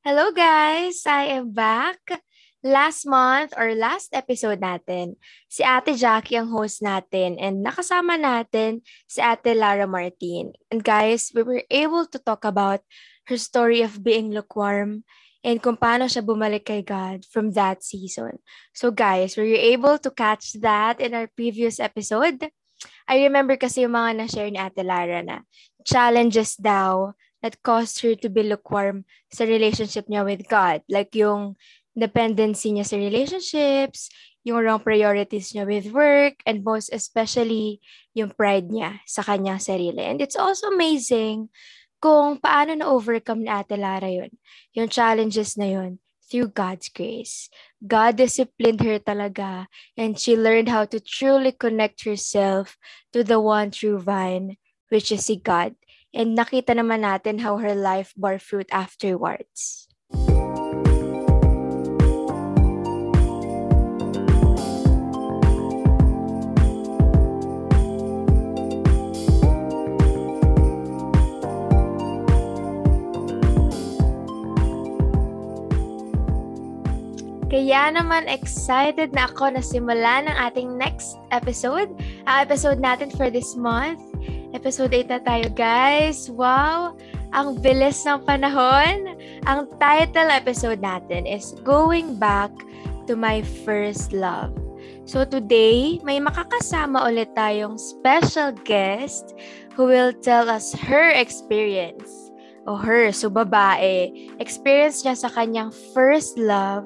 Hello guys! I am back. Last month or last episode natin, si Ate Jackie ang host natin and nakasama natin si Ate Lara Martin. And guys, we were able to talk about her story of being lukewarm and kung paano siya bumalik kay God from that season. So guys, were you able to catch that in our previous episode? I remember kasi yung mga na-share ni Ate Lara na challenges daw that caused her to be lukewarm sa relationship niya with God. Like yung dependency niya sa relationships, yung wrong priorities niya with work, and most especially yung pride niya sa kanyang sarili. And it's also amazing kung paano na-overcome ni Ate Lara yun. Yung challenges na yun through God's grace. God disciplined her talaga and she learned how to truly connect herself to the one true vine, which is si God. And nakita naman natin how her life bore fruit afterwards. Kaya naman excited na ako na simula ng ating next episode. Ang episode natin for this month. Episode 8 na tayo guys. Wow! Ang bilis ng panahon. Ang title episode natin is Going Back to My First Love. So today, may makakasama ulit tayong special guest who will tell us her experience o her, so babae, experience niya sa kanyang first love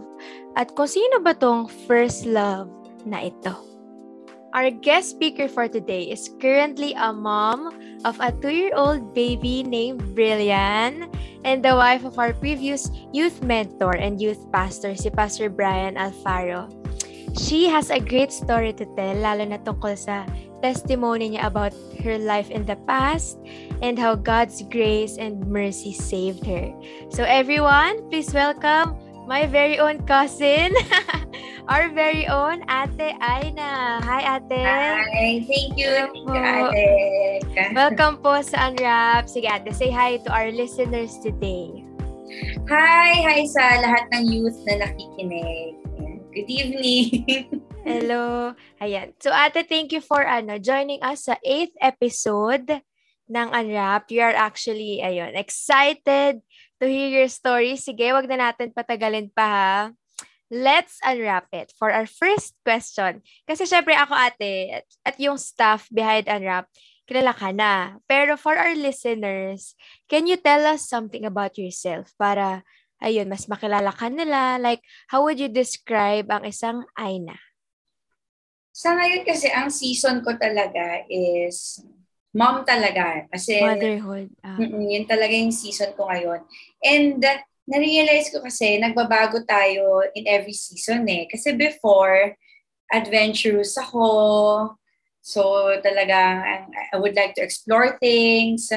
at kung sino ba tong first love na ito. Our guest speaker for today is currently a mom of a two-year-old baby named Brillian and the wife of our previous youth mentor and youth pastor, si Pastor Brian Alfaro. She has a great story to tell, lalo na tungkol sa testimony niya about her life in the past and how God's grace and mercy saved her. So everyone, please welcome my very own cousin, our very own Ate Aina. Hi, Ate. Hi, thank you. Thank you, Ate. Welcome po sa Unwrap. Sige, Ate, say hi to our listeners today. Hi, hi sa lahat ng youth na nakikinig. Good evening. Hello. Ayan. So, Ate, thank you for ano joining us sa 8th episode ng Unwrap. You are actually, ayun, excited to hear your story. Sige, wag na natin patagalin pa ha. Let's unwrap it for our first question. Kasi syempre ako ate, at, at yung staff behind Unwrap, kilala ka na. Pero for our listeners, can you tell us something about yourself para, ayun, mas makilala ka nila? Like, how would you describe ang isang Aina? Sa ngayon kasi, ang season ko talaga is mom talaga. Kasi, Motherhood. Ah. yun talaga yung season ko ngayon. And na-realize ko kasi, nagbabago tayo in every season eh. Kasi before, adventurous ako. So, talagang I would like to explore things.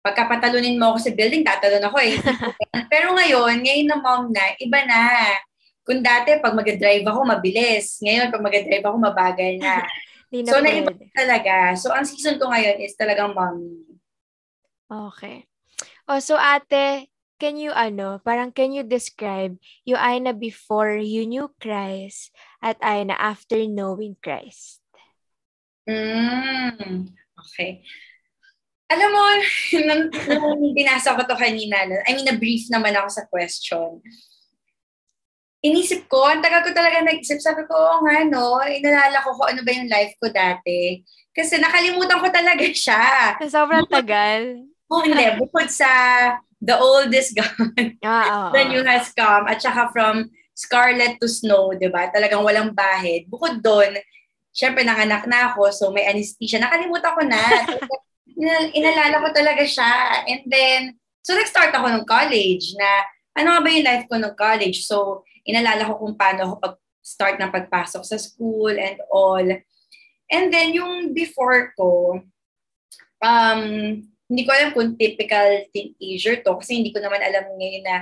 Pagkapatalunin mo ako sa building, tatalon ako eh. Pero ngayon, ngayon na mom na, iba na. Kung dati, pag mag-drive ako, mabilis. Ngayon, pag mag-drive ako, mabagal na. na so, naiba talaga. So, ang season ko ngayon is talagang mommy. Okay. Oh, so ate, can you ano, parang can you describe yung Aina before you knew Christ at Aina after knowing Christ? Mm, okay. Alam mo, nung, nung binasa ko to kanina, I mean, na-brief naman ako sa question inisip ko, ang tagal ko talaga nag-isip. Sabi ko, oo nga, no, inalala ko kung ano ba yung life ko dati. Kasi nakalimutan ko talaga siya. Sobrang tagal. Oo, oh, hindi. Bukod sa The Old is Gone, ah, oh, The New Has Come, at saka From Scarlet to Snow, di ba? Talagang walang bahid. Bukod doon, syempre nanganak na ako, so may anesthesia. Nakalimutan ko na. inalala ko talaga siya. And then, so nag-start ako ng college na ano ba yung life ko ng college? So, inalala ko kung paano ako pag-start ng pagpasok sa school and all. And then, yung before ko, um, hindi ko alam kung typical teenager to kasi hindi ko naman alam ngayon na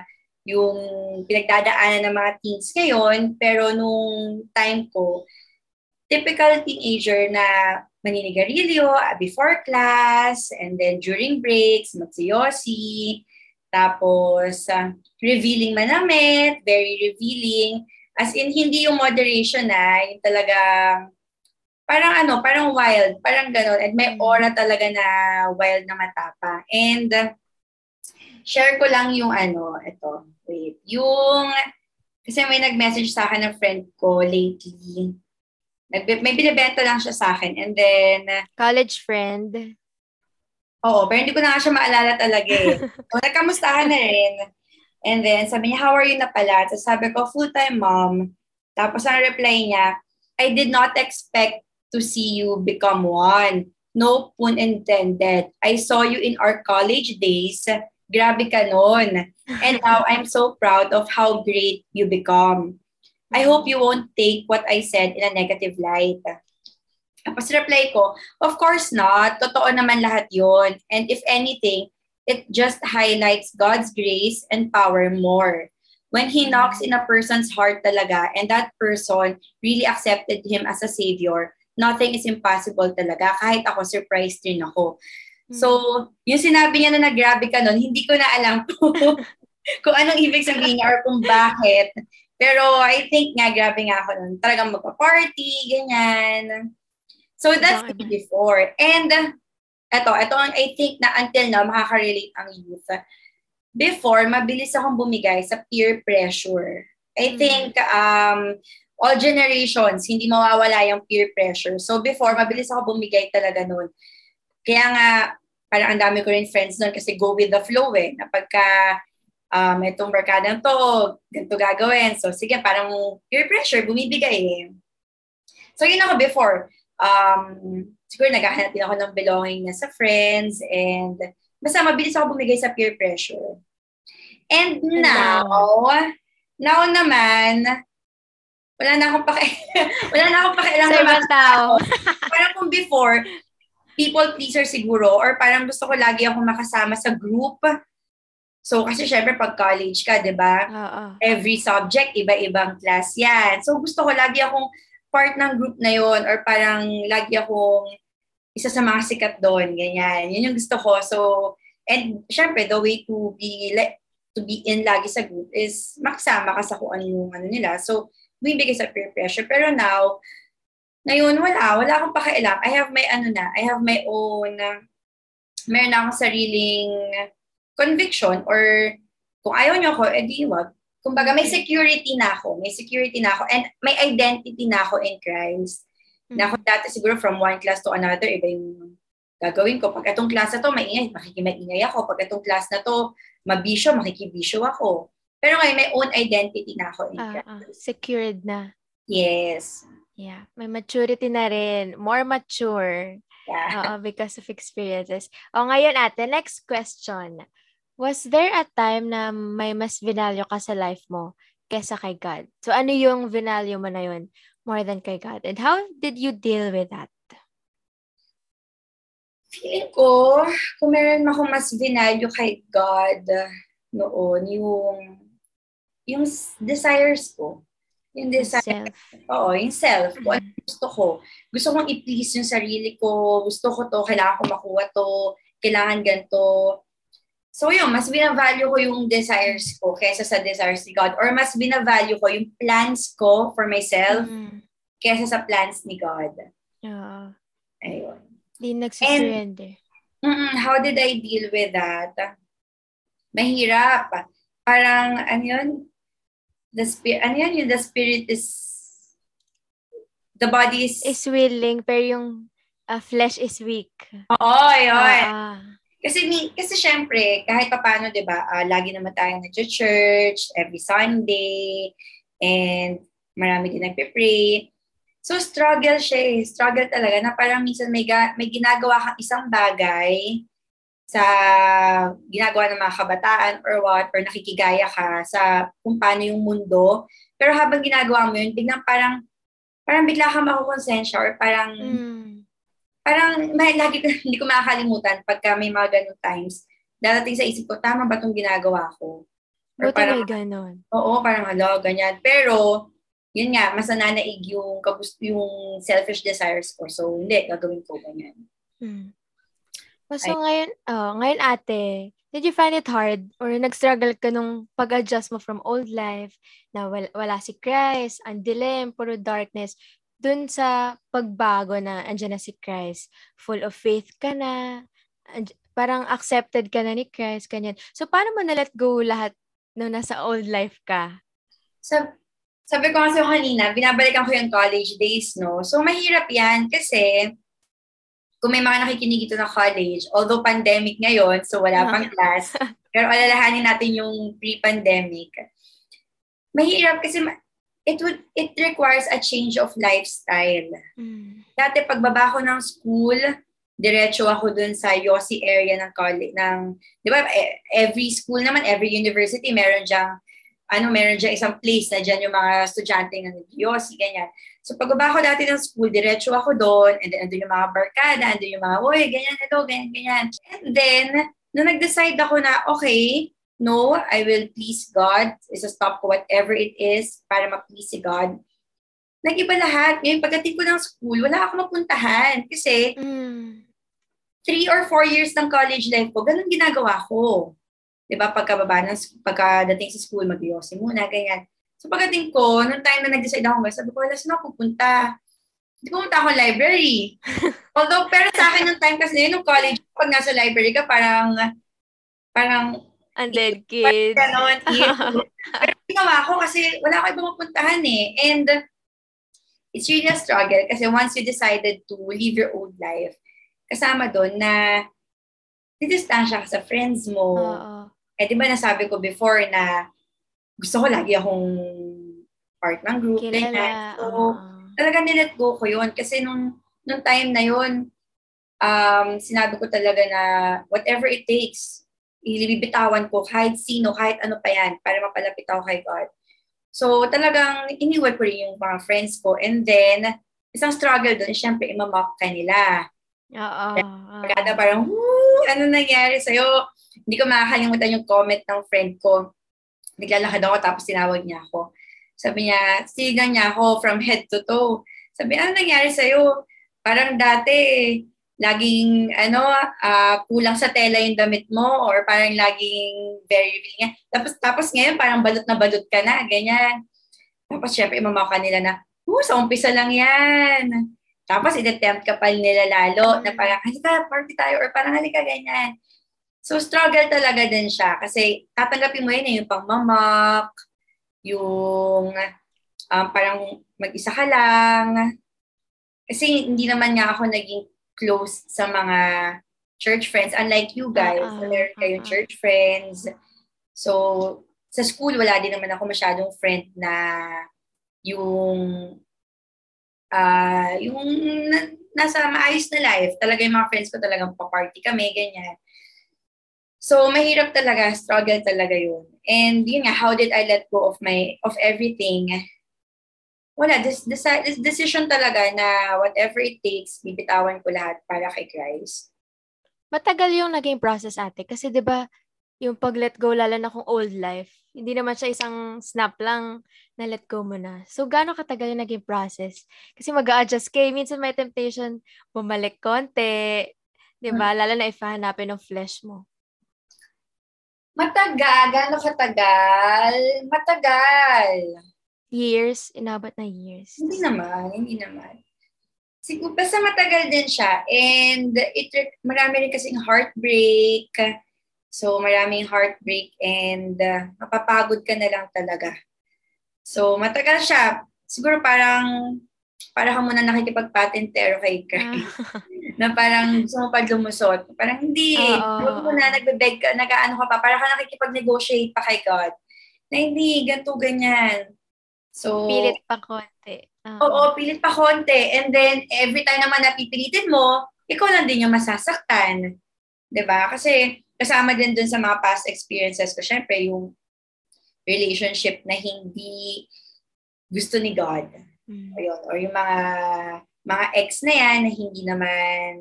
yung pinagdadaanan ng mga teens ngayon. Pero nung time ko, typical teenager na maninigarilyo before class and then during breaks, magsiyosi, Tapos, uh, revealing manamit, very revealing. As in, hindi yung moderation na, yung talagang, parang ano, parang wild, parang gano'n. And may mm. aura talaga na wild na matapa. And, uh, share ko lang yung ano, ito, wait, yung, kasi may nag-message sa akin ng friend ko lately. Nag, may binibenta lang siya sa akin. And then, college friend. Oo, pero hindi ko na nga siya maalala talaga eh. so, nagkamustahan na rin. And then, sabi niya, how are you na pala? Tapos sabi ko, full-time mom. Tapos ang reply niya, I did not expect to see you become one. No pun intended. I saw you in our college days. Grabe ka nun. And now I'm so proud of how great you become. I hope you won't take what I said in a negative light. Tapos reply ko, of course not. Totoo naman lahat yon. And if anything, it just highlights God's grace and power more. When He knocks in a person's heart talaga and that person really accepted Him as a Savior, nothing is impossible talaga. Kahit ako, surprised rin ako. So, yung sinabi niya na nagrabe ka nun, hindi ko na alam kung anong ibig sabihin niya or kung bakit. Pero I think nga, grabe nga ako nun. Talagang magpa-party, ganyan. So that's the before. And eto, eto ang I think na until now makaka-relate ang youth. Before, mabilis akong bumigay sa peer pressure. I mm. think um, all generations, hindi mawawala yung peer pressure. So before, mabilis ako bumigay talaga noon. Kaya nga, parang ang dami ko rin friends noon kasi go with the flow eh. Na pagka um, itong barkadang to, ganito gagawin. So sige, parang peer pressure, bumibigay eh. So yun ako before um, siguro naghahanap din ako ng belonging na sa friends and basta mabilis ako bumigay sa peer pressure. And now, now naman, wala na akong paki wala na akong pakialam sa ibang tao. parang kung before, people pleaser siguro or parang gusto ko lagi akong makasama sa group. So, kasi syempre pag college ka, di ba? Uh-uh. Every subject, iba-ibang class yan. So, gusto ko lagi akong part ng group na yon or parang lagi akong isa sa mga sikat doon, ganyan. Yun yung gusto ko. So, and syempre, the way to be like, to be in lagi sa group is makasama ka sa kung ano yung ano nila. So, bibigay sa peer pressure. Pero now, ngayon, wala. Wala akong pakialam. I have my, ano na, I have my own, uh, meron na akong sariling conviction or kung ayaw nyo ako, edi wag kumbaga may security na ako, may security na ako, and may identity na ako in Christ. Mm-hmm. Na ako dati siguro from one class to another, iba yung gagawin ko. Pag itong class na to, maingay, makikimaingay ako. Pag itong class na to, mabisyo, makikibisyo ako. Pero ngayon, may own identity na ako uh. Uh, secured na. Yes. Yeah. May maturity na rin. More mature. Yeah. Uh, because of experiences. O ngayon ate, next question. Was there a time na may mas vinalyo ka sa life mo kesa kay God? So ano yung vinalyo mo na yun more than kay God? And how did you deal with that? Feeling ko, kung meron akong mas vinalyo kay God noon, yung yung desires ko. Yung desire. Self. Oo, yung self. Kung ano mm-hmm. gusto ko. Gusto kong i-please yung sarili ko. Gusto ko to, kailangan ko makuha to. Kailangan ganito So yun, mas binavalue ko yung desires ko kaysa sa desires ni God. Or mas binavalue ko yung plans ko for myself mm. kaysa sa plans ni God. Yeah. Ayun. Di nagsisurrender. Mm, how did I deal with that? Mahirap. Parang, ano yun? The spirit, ano yun? Yung the spirit is, the body is... Is willing, pero yung uh, flesh is weak. Oo, yun. Uh, kasi, kasi syempre, kahit pa paano, di ba, uh, lagi naman tayo nag-church every Sunday, and marami din nagpe-pray. So, struggle siya eh. Struggle talaga na parang minsan may, ga- may ginagawa kang isang bagay sa ginagawa ng mga kabataan or what, or nakikigaya ka sa kung paano yung mundo. Pero habang ginagawa mo yun, biglang parang, parang bigla ka makukonsensya or parang, mm parang may, lagi ko, hindi ko makakalimutan pagka may mga ganun times, darating sa isip ko, tama ba itong ginagawa ko? Or Buti parang, may ganun. Oo, parang hala, ganyan. Pero, yun nga, mas nananaig yung, kabust, yung selfish desires ko. So, hindi, gagawin ko ganyan. Hmm. So, Ay. ngayon, oh, ngayon ate, did you find it hard or nag-struggle ka nung pag-adjust mo from old life na wala, wala si Christ, ang dilim, puro darkness, dun sa pagbago na andyan na si Christ, full of faith ka na, and, parang accepted ka na ni Christ, kanyan. So, paano mo na-let go lahat nung nasa old life ka? So, sabi ko kasi kanina, binabalikan ko yung college days, no? So, mahirap yan kasi kung may mga nakikinig ito na college, although pandemic ngayon, so wala pang class, pero alalahanin natin yung pre-pandemic. Mahirap kasi it would it requires a change of lifestyle. Mm. Dati pagbaba ko ng school, diretso ako dun sa Yossi area ng college ng 'di ba e, every school naman, every university meron diyang ano, meron dyan isang place na dyan yung mga estudyante ng Yossi, ganyan. So pagbaba ko dati ng school, diretso ako doon, and then andun yung mga barkada, andun yung mga, uy, ganyan, ito, ganyan, ganyan. And then, nung nag-decide ako na, okay, no, I will please God, is a stop ko whatever it is para ma-please si God. Nag-iba lahat. Ngayon, pagdating ko ng school, wala ako mapuntahan. Kasi, mm. three or four years ng college life ko, ganun ginagawa ko. 'Di ba, pagkababa ng pagkadating sa school, mag muna, ganyan. So pagdating ko, nung time na nag-decide ako, sabi ko, wala saan ako pupunta? Hindi pumunta ako library. Although, pero sa akin nung time kasi, nung college, pag nasa library ka, parang, parang, Undead kid. Ganon, pero ginawa ko kasi wala ako ibang mapuntahan eh. And it's really a struggle kasi once you decided to live your old life, kasama doon na didistansya ka sa friends mo. Uh-oh. Eh, di ba nasabi ko before na gusto ko lagi akong part ng group. Kilala. So, uh-huh. talaga nilet go ko yun. Kasi nung, nung time na yun, um, sinabi ko talaga na whatever it takes, ilibibitawan ko kahit sino, kahit ano pa yan, para mapalapit ako kay God. So, talagang iniwan ko rin yung mga friends ko. And then, isang struggle doon, syempre, imamock ka nila. Oo. Kada parang, Woo, ano nangyari sa'yo? Hindi ko makakalimutan yung comment ng friend ko naglalakad ako tapos tinawag niya ako. Sabi niya, sigan niya ako from head to toe. Sabi, ano nangyari sa'yo? Parang dati, laging ano, uh, kulang sa tela yung damit mo or parang laging very revealing. Tapos, tapos ngayon, parang balot na balot ka na, ganyan. Tapos syempre, imamaka nila na, oh, sa umpisa lang yan. Tapos, itetempt ka pa nila lalo na parang, halika, party tayo or parang halika, ganyan. So, struggle talaga din siya kasi tatanggapin mo yun eh, yung pangmamak, yung um, parang mag-isa ka lang. Kasi hindi naman nga ako naging close sa mga church friends. Unlike you guys, uh-uh, meron kayong uh-uh. church friends. So, sa school, wala din naman ako masyadong friend na yung uh, yung na, nasa maayos na life. Talaga yung mga friends ko talagang pa-party kami, ganyan. So, mahirap talaga, struggle talaga yun. And yun nga, how did I let go of my, of everything? Wala, this, this, this decision talaga na whatever it takes, bibitawan ko lahat para kay Christ. Matagal yung naging process ate. Kasi di ba yung pag let go, lalo na kung old life, hindi naman siya isang snap lang na let go mo na. So, gaano katagal yung naging process? Kasi mag adjust kay minsan may temptation, bumalik konti, di ba? Hmm. Lalo na if hanapin ng flesh mo. Matagal. Gano'ng katagal? Matagal. Years? Inabot na years? Hindi naman. Hindi naman. Siguro, basta matagal din siya. And it, marami rin kasing heartbreak. So, maraming heartbreak and uh, mapapagod ka na lang talaga. So, matagal siya. Siguro parang para ka muna nakikipagpatentero kay Christ. Na parang gusto mo pa lumusot. Parang hindi. Huwag mo na nagbe-beg ka, nag-ano ka pa. Para ka nakikipag-negotiate pa kay God. Na hindi, ganito, ganyan. So, pilit pa konti. Uh-huh. Oo, pilit pa konti. And then, every time naman napipilitin mo, ikaw lang din yung masasaktan. ba diba? Kasi, kasama din dun sa mga past experiences ko, syempre, yung relationship na hindi gusto ni God. Mm. Ayun. Or yung mga mga ex na yan na hindi naman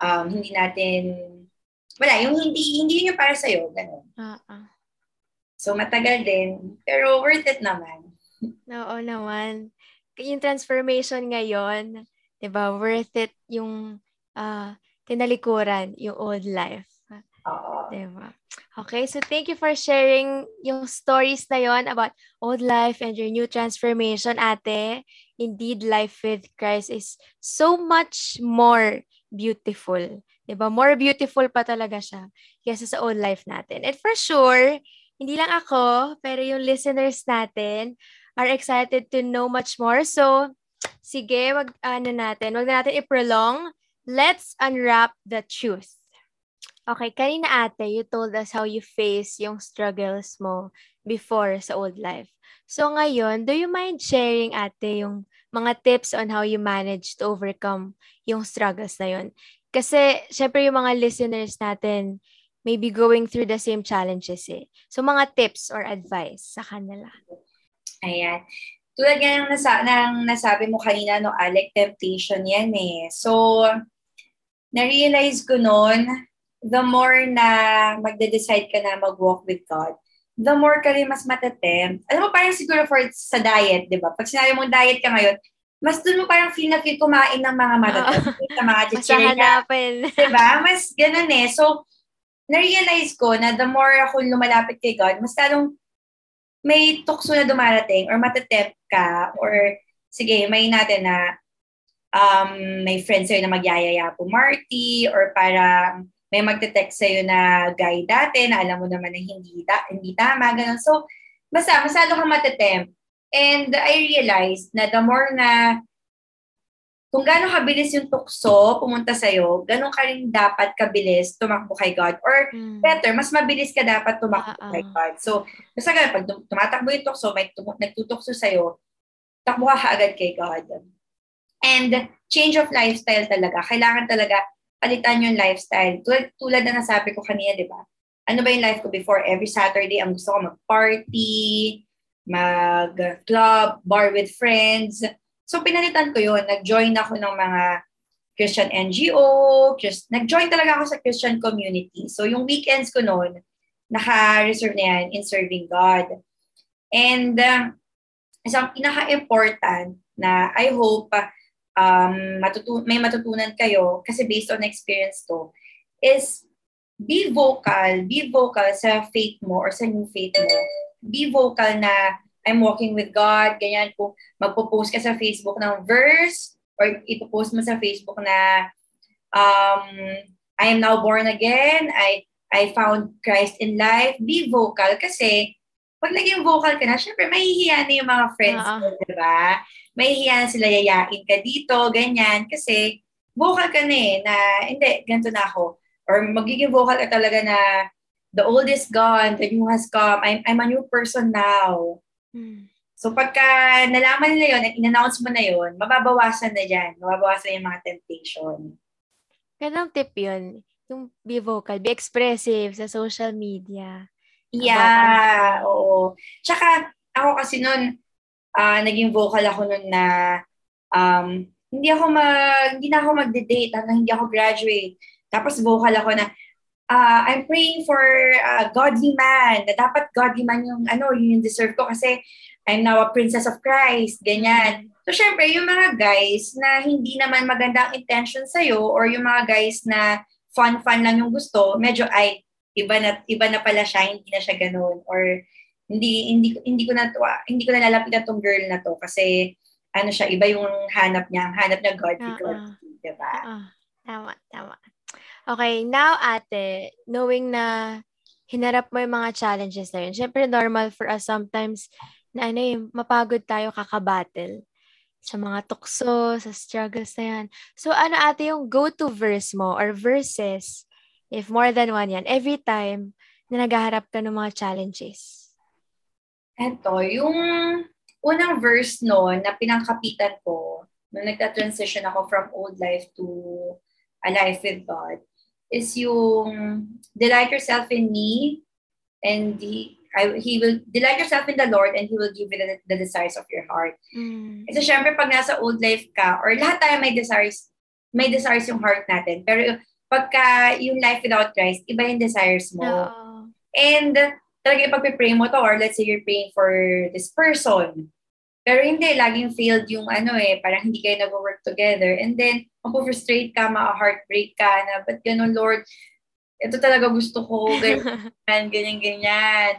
um, hindi natin wala, yung hindi hindi yun yung para sa iyo, ganun. Uh-uh. So matagal din, pero worth it naman. Oo naman. Yung transformation ngayon, 'di ba? Worth it yung uh, tinalikuran yung old life. Oo. Diba? Okay, so thank you for sharing yung stories na yon about old life and your new transformation, ate. Indeed, life with Christ is so much more beautiful. Diba? More beautiful pa talaga siya kaysa sa old life natin. And for sure, hindi lang ako, pero yung listeners natin are excited to know much more. So, sige, wag ano natin, wag na natin i-prolong. Let's unwrap the truth. Okay, kanina ate, you told us how you face yung struggles mo before sa old life. So ngayon, do you mind sharing ate yung mga tips on how you manage to overcome yung struggles na yun? Kasi, syempre yung mga listeners natin may be going through the same challenges eh. So mga tips or advice sa kanila. Ayan. Tulad nga ng, nasa, ng nasabi mo kanina, no, Alec, temptation yan eh. So, na-realize ko noon, the more na magde-decide ka na mag-walk with God, the more ka rin mas matatempt. Alam mo, parang siguro for sa diet, di ba? Pag sinabi mong diet ka ngayon, mas doon mo parang feel na feel kumain ng mga matatempt, uh, sa mga chichirya. di ba? Mas ganun eh. So, na-realize ko na the more ako lumalapit kay God, mas talong may tukso na dumarating or matatempt ka or sige, may natin na um, may friends sa'yo na magyayaya po Marty or parang may magte-text sa'yo na guy dati na alam mo naman na hindi, ta- hindi tama, ganun. So, basta, masalo kang matetempt. And I realized na the more na kung gaano kabilis yung tukso pumunta sa'yo, ganun ka rin dapat kabilis tumakbo kay God. Or mm. better, mas mabilis ka dapat tumakbo uh-uh. kay God. So, basta ganun, pag tumatakbo yung tukso, may tum- nagtutukso sa'yo, takbo ka agad kay God. And change of lifestyle talaga. Kailangan talaga palitan yung lifestyle. Tulad, tulad na nasabi ko kanina, di ba? Ano ba yung life ko before? Every Saturday, ang gusto ko mag-party, mag-club, bar with friends. So, pinalitan ko yun. Nag-join ako ng mga Christian NGO, just, nag-join talaga ako sa Christian community. So, yung weekends ko noon, naka-reserve na yan in serving God. And, uh, isang pinaka-important na I hope uh, um, matutu- may matutunan kayo, kasi based on experience to, is be vocal, be vocal sa faith mo or sa new faith mo. Be vocal na I'm walking with God, ganyan po. Magpo-post ka sa Facebook ng verse or ipopost mo sa Facebook na um, I am now born again, I I found Christ in life. Be vocal kasi pag naging vocal ka na, syempre, mahihiya na yung mga friends uh-huh. mo, di ba? mahihiya sila yayain ka dito, ganyan. Kasi vocal ka na eh, na hindi, ganito na ako. Or magiging vocal ka talaga na the old is gone, the new has come, I'm, I'm a new person now. Hmm. So pagka nalaman nila yon at in-announce mo na yon, mababawasan na dyan. Mababawasan yung mga temptation. Ganang tip yun. Yung be vocal, be expressive sa social media. Yeah, oo. Tsaka, ako kasi noon, uh, naging vocal ako noon na um, hindi ako mag, hindi na ako magde-date hanggang hindi ako graduate. Tapos vocal ako na, uh, I'm praying for a godly man, na dapat godly man yung, ano, yung deserve ko kasi I'm now a princess of Christ, ganyan. So, syempre, yung mga guys na hindi naman magandang intention sa'yo or yung mga guys na fun-fun lang yung gusto, medyo ay, iba na, iba na pala siya, hindi na siya ganun. Or hindi hindi hindi ko na hindi ko na lalapitan tong girl na to kasi ano siya iba yung hanap niya ang hanap niya God uh-uh. di ba uh-uh. tama tama okay now ate knowing na hinarap mo yung mga challenges na yun syempre normal for us sometimes na ano yung mapagod tayo kakabattle sa mga tukso, sa struggles na yan. So, ano ate yung go-to verse mo or verses, if more than one yan, every time na naghaharap ka ng mga challenges? Eto, yung unang verse noon na pinangkapitan ko, nung nagta-transition ako from old life to a life with God, is yung delight yourself in me and he, I, he will delight yourself in the Lord and He will give you the, the desires of your heart. Mm. Kasi syempre pag nasa old life ka, or lahat tayo may desires, may desires yung heart natin. Pero pagka yung life without Christ, iba yung desires mo. Oh. And talaga ipagpipray mo to or let's say you're praying for this person. Pero hindi, laging failed yung ano eh, parang hindi kayo nag-work together. And then, mapu-frustrate ka, ma-heartbreak ka na, ba't ganun, Lord? ito talaga gusto ko, ganyan, ganyan, ganyan.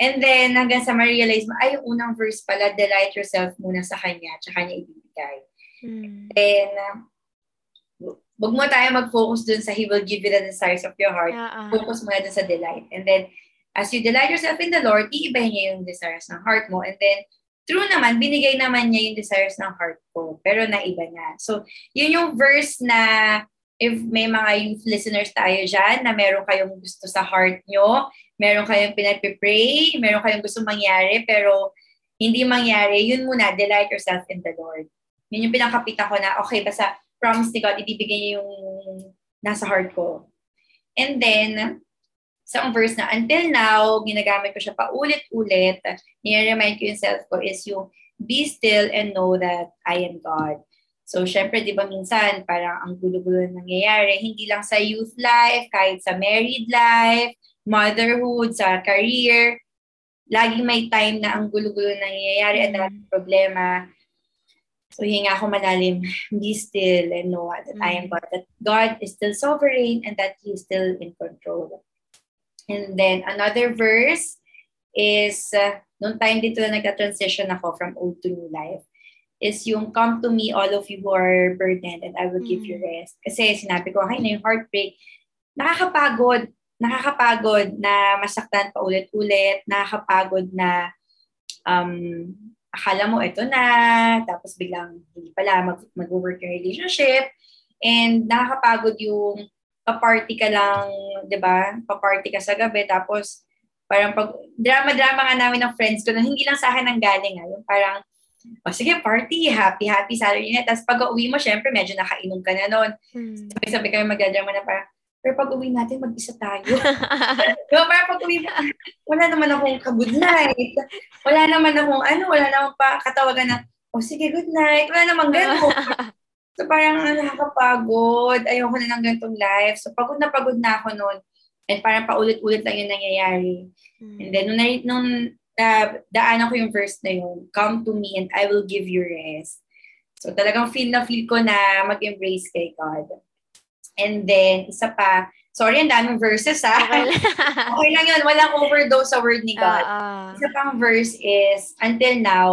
And then, hanggang sa ma-realize mo, ay, yung unang verse pala, delight yourself muna sa Kanya, tsaka Kanya ibibigay. Mm. Then, wag mo tayo mag-focus dun sa He will give you the desires of your heart. Uh-uh. Focus muna dun sa delight. And then, as you delight yourself in the Lord, iibahin niya yung desires ng heart mo. And then, true naman, binigay naman niya yung desires ng heart ko. Pero naiba niya. So, yun yung verse na if may mga youth listeners tayo dyan na meron kayong gusto sa heart nyo, meron kayong pinagpipray, meron kayong gusto mangyari, pero hindi mangyari, yun muna, delight yourself in the Lord. Yun yung pinakapitan ko na, okay, basta promise ni God, ibibigay niya yung nasa heart ko. And then, sa verse na, until now, ginagamit ko siya paulit-ulit, nire-remind ko yung self ko is yung, be still and know that I am God. So, syempre, di ba minsan, parang ang gulo-gulo nangyayari, hindi lang sa youth life, kahit sa married life, motherhood, sa career, laging may time na ang gulo-gulo nangyayari at mm. problema. So, hinga ako malalim, be still and know that mm. I am mm. God, that God is still sovereign and that He is still in control. And then, another verse is, uh, noong time dito na nagka-transition ako from old to new life, is yung come to me all of you who are burdened and I will give you mm. rest. Kasi sinabi ko, ay na yung heartbreak, nakakapagod, nakakapagod na masaktan pa ulit-ulit, nakakapagod na um, akala mo ito na, tapos biglang hindi pala mag, mag-work yung relationship, and nakakapagod yung pa-party ka lang, di ba? Pa-party ka sa gabi, tapos parang pag, drama-drama nga namin ng friends ko na hindi lang sa akin ang galing, ha? Ah. yung parang o sige, party, happy, happy Saturday night. Tapos pag uwi mo, syempre, medyo nakainom ka na noon. Hmm. Sabi-sabi kami magdadrama na parang, pero pag uwi natin, mag-isa tayo. diba, parang pag uwi wala naman akong ka-good night. Wala naman akong ano, wala naman pa katawagan na, oh sige, good night. Wala naman gano'n. so parang nakakapagod. Ayoko na ng ganitong life. So pagod na pagod na ako noon. And parang paulit-ulit lang yung nangyayari. Hmm. And then, nung, nung uh, daanan ko yung verse na yun, come to me and I will give you rest. So talagang feel na feel ko na mag-embrace kay God. And then, isa pa, sorry, ang daming verses ha. Okay, okay lang yun, walang overdose sa word ni God. Uh, uh. Isa pang verse is, until now,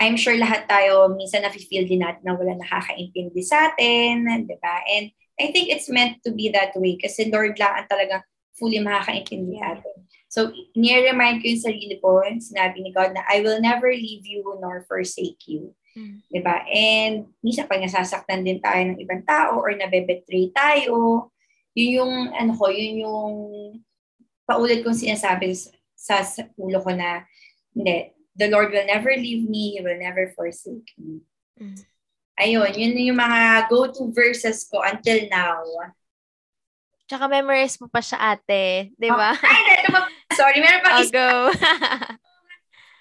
I'm sure lahat tayo minsan na-feel din natin na wala nakakaintindi sa atin, di ba? And I think it's meant to be that way kasi Lord lang ang talagang fully makakaintindi natin. So, ni-remind ko yung sarili ko, sinabi ni God na, I will never leave you nor forsake you. Mm. ba diba? And minsan pag nasasaktan din tayo ng ibang tao or nabebetray tayo, yun yung, ano ko, yun yung paulit kong sinasabi sa, sa ulo ko na, hindi, the Lord will never leave me, He will never forsake me. Mm. Ayun, yun yung mga go-to verses ko until now. Tsaka memorize mo pa siya ate, di ba? Oh, ay, ito Sorry, meron pa I'll go.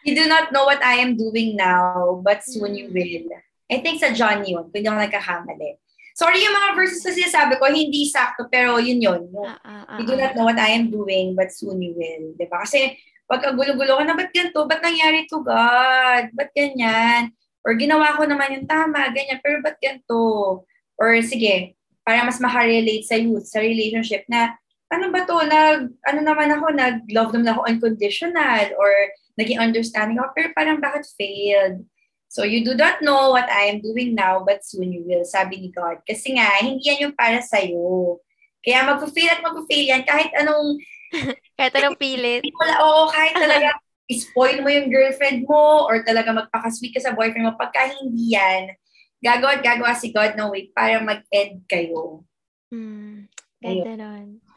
you do not know what I am doing now, but soon you mm. will. I think sa John yun, kung hindi ako nagkakamali. Sorry, yung mga verses kasi sabi ko, hindi sakto, pero yun yun. Uh, uh, uh, you do not know what I am doing, but soon you will. Di ba? Kasi pagka gulo-gulo ka na, ba't ganito? Ba't nangyari to, God? Ba't ganyan? Or ginawa ko naman yung tama, ganyan, pero ba't ganito? Or sige, para mas makarelate sa youth, sa relationship na ano ba to, nag, ano naman ako, nag-love naman ako unconditional or naging understanding ako, pero parang bakit failed? So you do not know what I am doing now, but soon you will, sabi ni God. Kasi nga, hindi yan yung para sa'yo. Kaya mag-fail at mag-fail yan kahit anong... kahit anong pilit. Wala, oo, kahit talaga spoil mo yung girlfriend mo or talaga magpakasweet ka sa boyfriend mo. Pagka hindi yan, gagawa at gagawa si God ng way para mag-end kayo. Hmm. Ganda nun.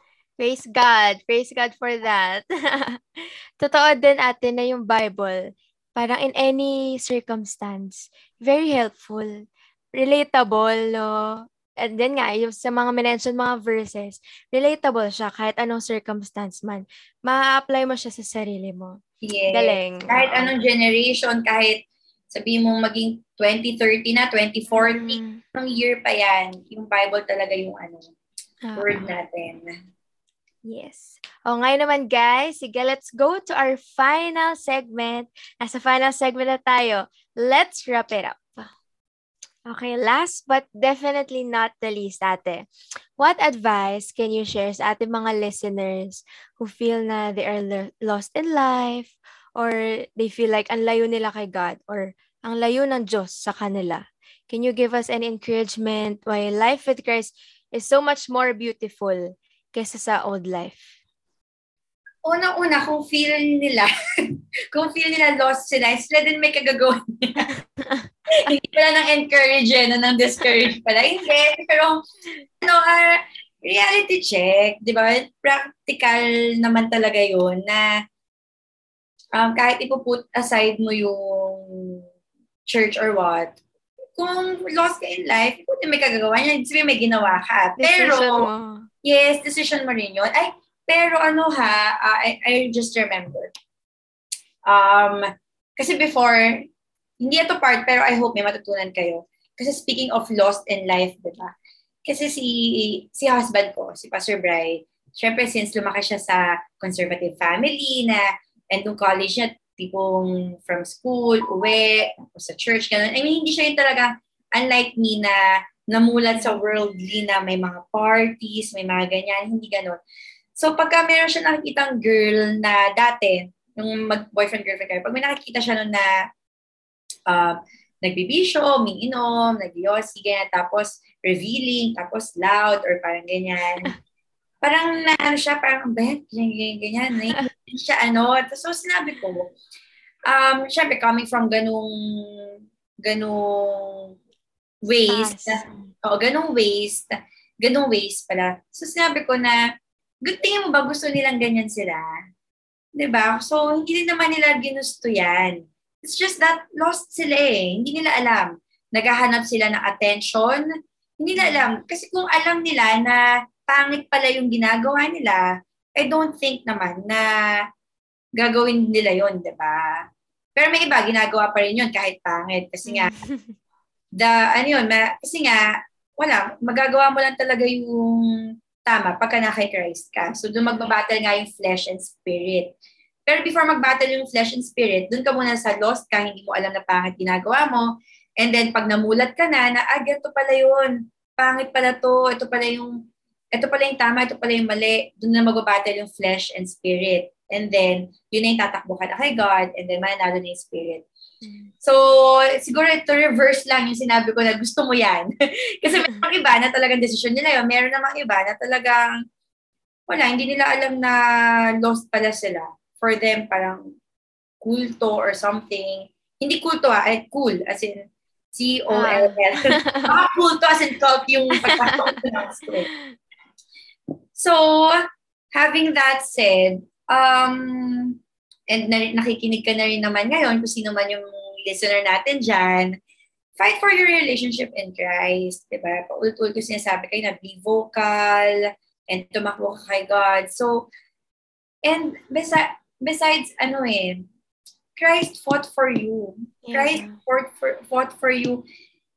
Praise God. Praise God for that. Totoo din ate na yung Bible, parang in any circumstance, very helpful. Relatable, no? And then nga, yung sa mga mention mga verses, relatable siya kahit anong circumstance man. Ma-apply mo siya sa sarili mo. Yes. Galing. Kahit anong generation, kahit sabi mo maging 2030 na, 2040, mm. ng year pa yan, yung Bible talaga yung ano, uh, word natin. Yes. O ngayon naman guys, sige, let's go to our final segment. Nasa final segment na tayo. Let's wrap it up. Okay, last but definitely not the least, ate. What advice can you share sa ating mga listeners who feel na they are lo- lost in life or they feel like ang layo nila kay God or ang layo ng Diyos sa kanila? Can you give us any encouragement why life with Christ is so much more beautiful kaysa sa old life? Una-una, kung feel nila, kung feel nila lost sila, sila din may kagagawin hindi pala nang encourage, no, nang discourage pala. Hindi, pero, ano, uh, reality check, di ba? Practical naman talaga yun na um, kahit ipuput aside mo yung church or what, kung lost ka in life, kung may kagagawa niya, sabi may ginawa ka. Pero. Yes, decision mo rin yun. Ay, pero ano ha, uh, I, I just remember. Um, kasi before, hindi ito part, pero I hope may matutunan kayo. Kasi speaking of lost in life, di ba? Kasi si, si husband ko, si Pastor Bry, syempre since lumaki siya sa conservative family na, and nung college niya, tipong from school, uwi, sa church, ganun. I mean, hindi siya yung talagang, unlike me na namulat sa worldly na may mga parties, may mga ganyan, hindi ganun. So, pagka meron siya nakikitang girl na dati, nung mag-boyfriend-girlfriend kayo, pag may nakikita siya nun na uh, nagbibisyo, umiinom, nagyosi, ganyan, tapos revealing, tapos loud, or parang ganyan. parang na, ano siya, parang, bet, ganyan, ganyan, ganyan. Siya, ano, so sinabi ko, um, syempre, coming from ganung, ganung ways, na, oh, ganung ways, ganung ways pala. So sinabi ko na, good tingin mo ba gusto nilang ganyan sila? ba? So hindi din naman nila ginusto 'yan. It's just that lost sila eh. Hindi nila alam. Naghahanap sila ng attention. Hindi nila alam. Kasi kung alam nila na pangit pala yung ginagawa nila, I don't think naman na gagawin nila yon di ba? Pero may iba, ginagawa pa rin yun kahit pangit. Kasi nga, the, ano yun, ma, kasi nga, wala, magagawa mo lang talaga yung tama pagka na Christ ka. So, doon magbabattle nga yung flesh and spirit. Pero before mag-battle yung flesh and spirit, dun ka muna sa lost ka, hindi mo alam na pangit ginagawa mo. And then pag namulat ka na, na ah, ganito pala yun. Pangit pala to. Ito pala yung, ito pala yung tama, ito pala yung mali. Doon na mag-battle yung flesh and spirit. And then, yun na yung tatakbo ka na kay God. And then, mananalo na yung spirit. So, siguro ito reverse lang yung sinabi ko na gusto mo yan. Kasi may mga iba na talagang decision nila yun. Meron namang iba na talagang, wala, hindi nila alam na lost pala sila for them parang kulto or something. Hindi kulto ah, ay cool, as in C-O-L-L. Ah. kulto as in cult yung pagkakapronounce ko. So, having that said, um, and na- nakikinig ka na rin naman ngayon kung sino man yung listener natin dyan, fight for your relationship in Christ. Diba? Paulit-ulit ko sinasabi kayo na be vocal and tumakbo ka kay God. So, and besa, besides, ano eh, Christ fought for you. Yeah. Christ fought for, fought for you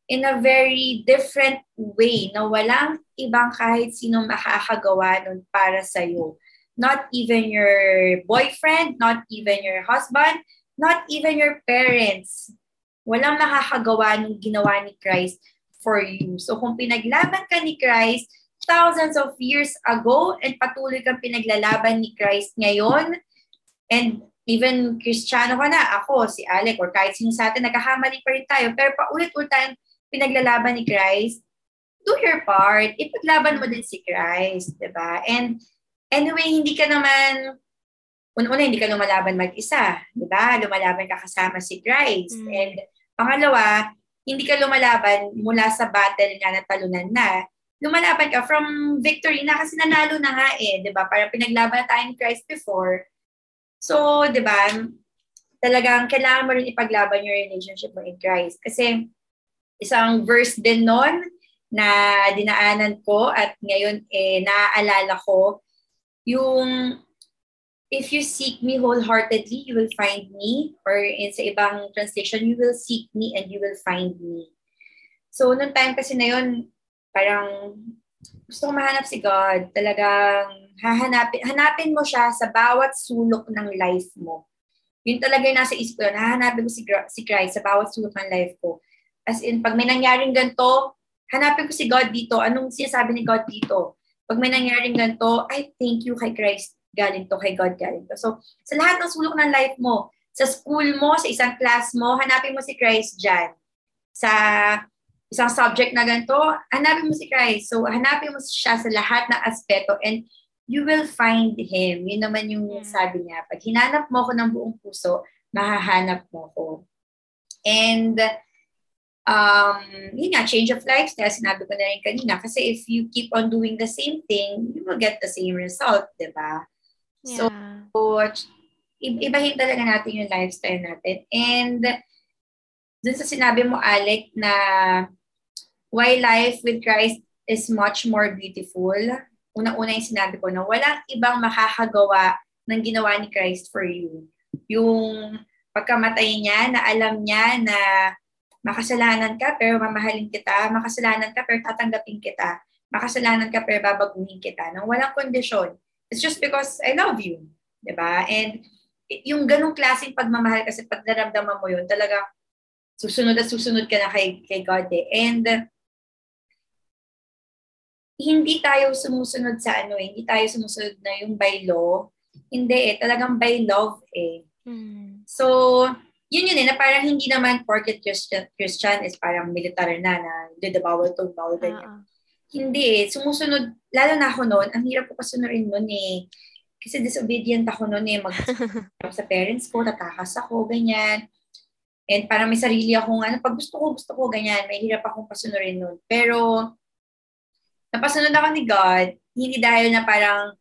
in a very different way na walang ibang kahit sino makakagawa nun para sa'yo. Not even your boyfriend, not even your husband, not even your parents. Walang makakagawa nung ginawa ni Christ for you. So kung pinaglaban ka ni Christ thousands of years ago and patuloy kang pinaglalaban ni Christ ngayon, And even Kristiyano ka na, ako, si Alec, or kahit sino sa atin, nagkahamali pa rin tayo. Pero paulit-ulit tayong pinaglalaban ni Christ, do your part. Ipaglaban mo din si Christ, di ba? And anyway, hindi ka naman, una-una, hindi ka lumalaban mag-isa, di ba? Lumalaban ka kasama si Christ. Mm. And pangalawa, hindi ka lumalaban mula sa battle nga na talunan na. Lumalaban ka from victory na kasi nanalo na nga eh, di ba? Parang pinaglaban na tayo ni Christ before, So, di ba, talagang kailangan mo rin ipaglaban yung relationship mo in Christ. Kasi isang verse din nun na dinaanan ko at ngayon eh naaalala ko yung if you seek me wholeheartedly, you will find me. Or in sa ibang translation, you will seek me and you will find me. So, nung time kasi na yun, parang gusto ko mahanap si God. Talagang hahanapin, hanapin mo siya sa bawat sulok ng life mo. Yun talaga yung nasa isip ko. Hahanapin ko si, si Christ sa bawat sulok ng life ko. As in, pag may nangyaring ganito, hanapin ko si God dito. Anong sinasabi ni God dito? Pag may nangyaring ganito, I thank you kay Christ galing to, kay God galing to. So, sa lahat ng sulok ng life mo, sa school mo, sa isang class mo, hanapin mo si Christ dyan. Sa isang subject na ganito, hanapin mo si Christ. So, hanapin mo siya sa lahat ng aspeto and you will find Him. Yun naman yung sabi niya. Pag hinanap mo ko ng buong puso, mahahanap mo ko. And, um, yun nga, change of lifestyle, sinabi ko na rin kanina. Kasi if you keep on doing the same thing, you will get the same result, di ba? Yeah. So, ibahin talaga natin yung lifestyle natin. And dun sa sinabi mo, Alec, na why life with Christ is much more beautiful. Una-una yung sinabi ko na walang ibang makakagawa ng ginawa ni Christ for you yung pagkamatay niya, na alam niya na makasalanan ka pero mamahalin kita, makasalanan ka pero tatanggapin kita, makasalanan ka pero babaguhin kita nang walang kondisyon. It's just because I love you. ba diba? And yung ganong klaseng pagmamahal kasi pag naramdaman mo yun, talaga susunod at susunod ka na kay, kay God eh. And hindi tayo sumusunod sa ano eh, hindi tayo sumusunod na yung by law, hindi eh, talagang by love eh. Mm. So, yun yun eh, na parang hindi naman porket Christian, Christian is parang military na, na hindi na bawal to, bawal ganyan. Uh-huh. Hindi eh, sumusunod, lalo na ako noon, ang hirap ko pasunurin noon eh. Kasi disobedient ako noon eh, mag sa parents ko, tatakas ako, ganyan. And parang may sarili akong, ano, pag gusto ko, gusto ko, ganyan, may hirap akong pasunurin noon. Pero, napasunod ako ni God, hindi dahil na parang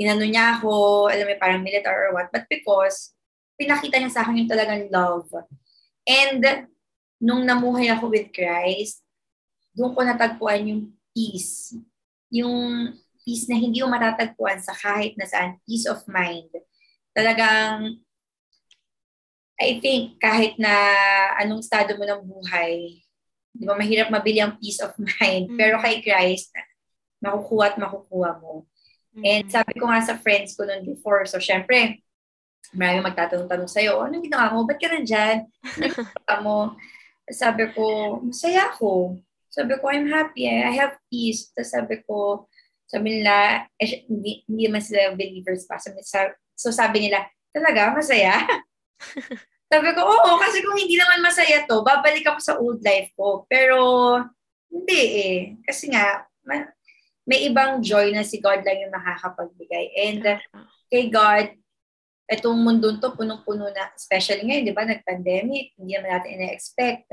inano niya ako, alam mo, parang militar or what, but because pinakita niya sa akin yung talagang love. And nung namuhay ako with Christ, doon ko natagpuan yung peace. Yung peace na hindi mo matatagpuan sa kahit na saan, peace of mind. Talagang, I think, kahit na anong estado mo ng buhay, di ba, mahirap mabili ang peace of mind. Mm-hmm. Pero kay Christ, makukuha at makukuha mo. Mm-hmm. And sabi ko nga sa friends ko noon before, so syempre, marami magtatanong-tanong sa'yo, oh, anong ginawa mo? Ba't ka nandyan? Ano mo? Sabi ko, masaya ako. Sabi ko, I'm happy. I have peace. Tapos sabi ko, sabi nila, eh, hindi, hindi naman sila believers pa. Sabi, so sabi nila, talaga, masaya? sabi ko, oo, kasi kung hindi naman masaya to, babalik ako sa old life ko. Pero, hindi eh. Kasi nga, may ibang joy na si God lang yung nakakapagbigay. And uh, kay God, itong mundo to punong-puno na, especially ngayon, di ba, nag-pandemic, hindi naman natin ina-expect.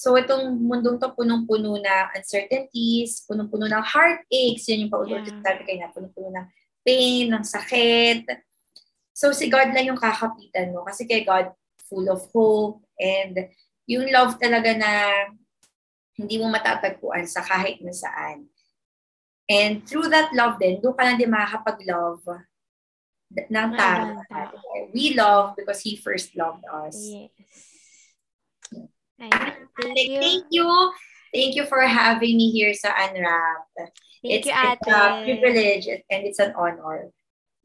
So itong mundong to punong-puno na uncertainties, punong-puno ng heartaches, yun yung paulit yeah. sabi kayo na, punong-puno ng pain, ng sakit. So si God lang yung kakapitan mo kasi kay God full of hope and yung love talaga na hindi mo matatagpuan sa kahit na saan. And through that love din, doon ka lang din makakapag-love ng tao. We love because He first loved us. Yes. Thank you. Thank you. Thank you for having me here sa Unwrap. Thank it's, you, Ate. It's a privilege and it's an honor.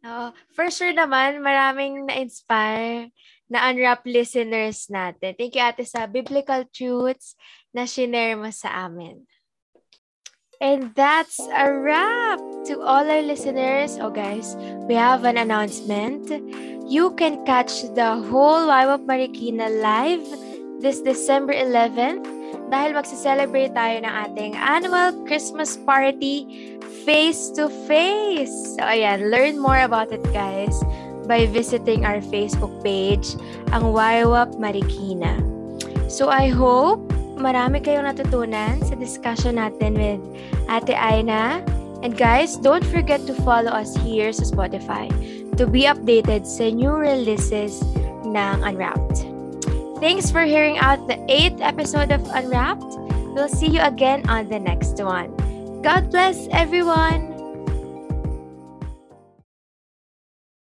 Oh, for sure naman, maraming na-inspire na Unwrap listeners natin. Thank you, Ate, sa biblical truths na shinare mo sa amin. And that's a wrap to all our listeners. Oh, guys, we have an announcement. You can catch the whole of Marikina live this December 11th dahil magse-celebrate tayo ng ating annual Christmas party face to face. So, ayan, learn more about it, guys, by visiting our Facebook page, ang YWAP Marikina. So, I hope marami kayong natutunan sa discussion natin with Ate Aina. And guys, don't forget to follow us here sa Spotify to be updated sa new releases ng Unwrapped. Thanks for hearing out the 8th episode of Unwrapped. We'll see you again on the next one. God bless everyone!